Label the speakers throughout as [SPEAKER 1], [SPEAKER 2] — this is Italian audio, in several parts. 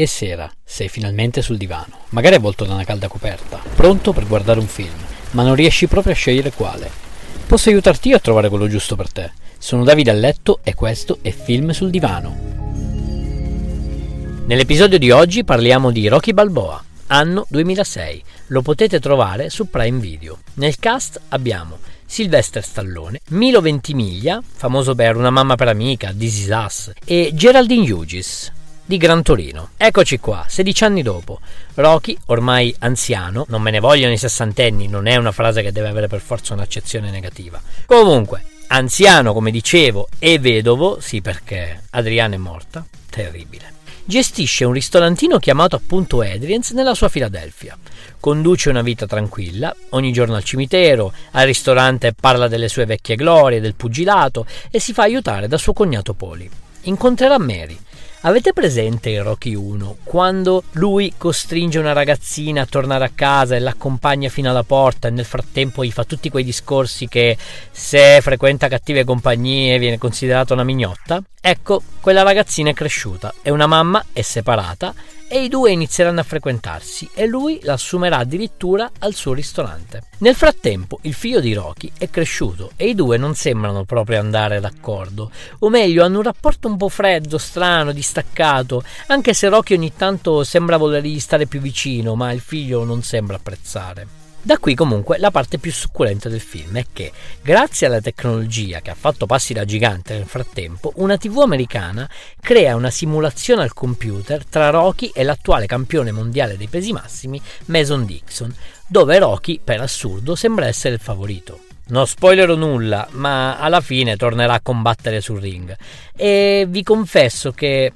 [SPEAKER 1] E sera, sei finalmente sul divano, magari avvolto da una calda coperta, pronto per guardare un film, ma non riesci proprio a scegliere quale. Posso aiutarti io a trovare quello giusto per te. Sono Davide a letto e questo è Film sul divano. Nell'episodio di oggi parliamo di Rocky Balboa, anno 2006. Lo potete trovare su Prime Video. Nel cast abbiamo Sylvester Stallone, Milo Ventimiglia, famoso per Una mamma per amica, This Is Us, e Geraldine Hughes, di Gran Torino. Eccoci qua, 16 anni dopo. Rocky, ormai anziano, non me ne vogliono i sessantenni, non è una frase che deve avere per forza un'accezione negativa. Comunque, anziano come dicevo e vedovo, sì perché Adriana è morta, terribile. Gestisce un ristorantino chiamato appunto Adrian's nella sua Filadelfia. Conduce una vita tranquilla, ogni giorno al cimitero, al ristorante parla delle sue vecchie glorie, del pugilato e si fa aiutare da suo cognato Poli. Incontrerà Mary, Avete presente in Rocky 1 quando lui costringe una ragazzina a tornare a casa e l'accompagna fino alla porta e nel frattempo gli fa tutti quei discorsi che se frequenta cattive compagnie viene considerata una mignotta? Ecco, quella ragazzina è cresciuta, è una mamma, è separata e i due inizieranno a frequentarsi e lui la assumerà addirittura al suo ristorante. Nel frattempo il figlio di Rocky è cresciuto e i due non sembrano proprio andare d'accordo, o meglio hanno un rapporto un po' freddo, strano, distaccato, anche se Rocky ogni tanto sembra volergli stare più vicino, ma il figlio non sembra apprezzare. Da qui comunque la parte più succulenta del film è che, grazie alla tecnologia che ha fatto passi da gigante nel frattempo, una TV americana crea una simulazione al computer tra Rocky e l'attuale campione mondiale dei pesi massimi, Mason Dixon, dove Rocky, per assurdo, sembra essere il favorito. Non spoilerò nulla, ma alla fine tornerà a combattere sul ring. E vi confesso che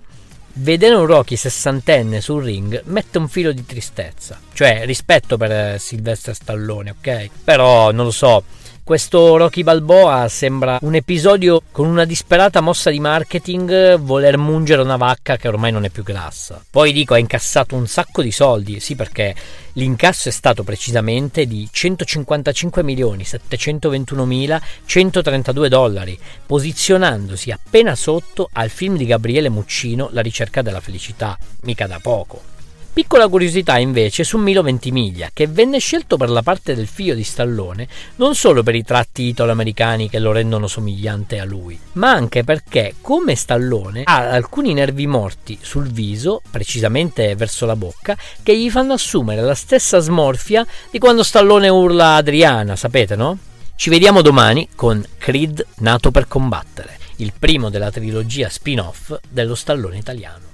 [SPEAKER 1] Vedere un Rocky sessantenne sul ring mette un filo di tristezza. Cioè, rispetto per eh, Sylvester Stallone, ok? Però non lo so questo Rocky Balboa sembra un episodio con una disperata mossa di marketing voler mungere una vacca che ormai non è più grassa. Poi dico, ha incassato un sacco di soldi, sì perché l'incasso è stato precisamente di 155 milioni 721 mila 132 dollari, posizionandosi appena sotto al film di Gabriele Muccino La ricerca della felicità, mica da poco. Piccola curiosità invece su Milo Ventimiglia, che venne scelto per la parte del figlio di Stallone non solo per i tratti italo-americani che lo rendono somigliante a lui, ma anche perché, come Stallone, ha alcuni nervi morti sul viso, precisamente verso la bocca, che gli fanno assumere la stessa smorfia di quando Stallone urla Adriana, sapete no? Ci vediamo domani con Creed Nato per combattere, il primo della trilogia spin-off dello Stallone italiano.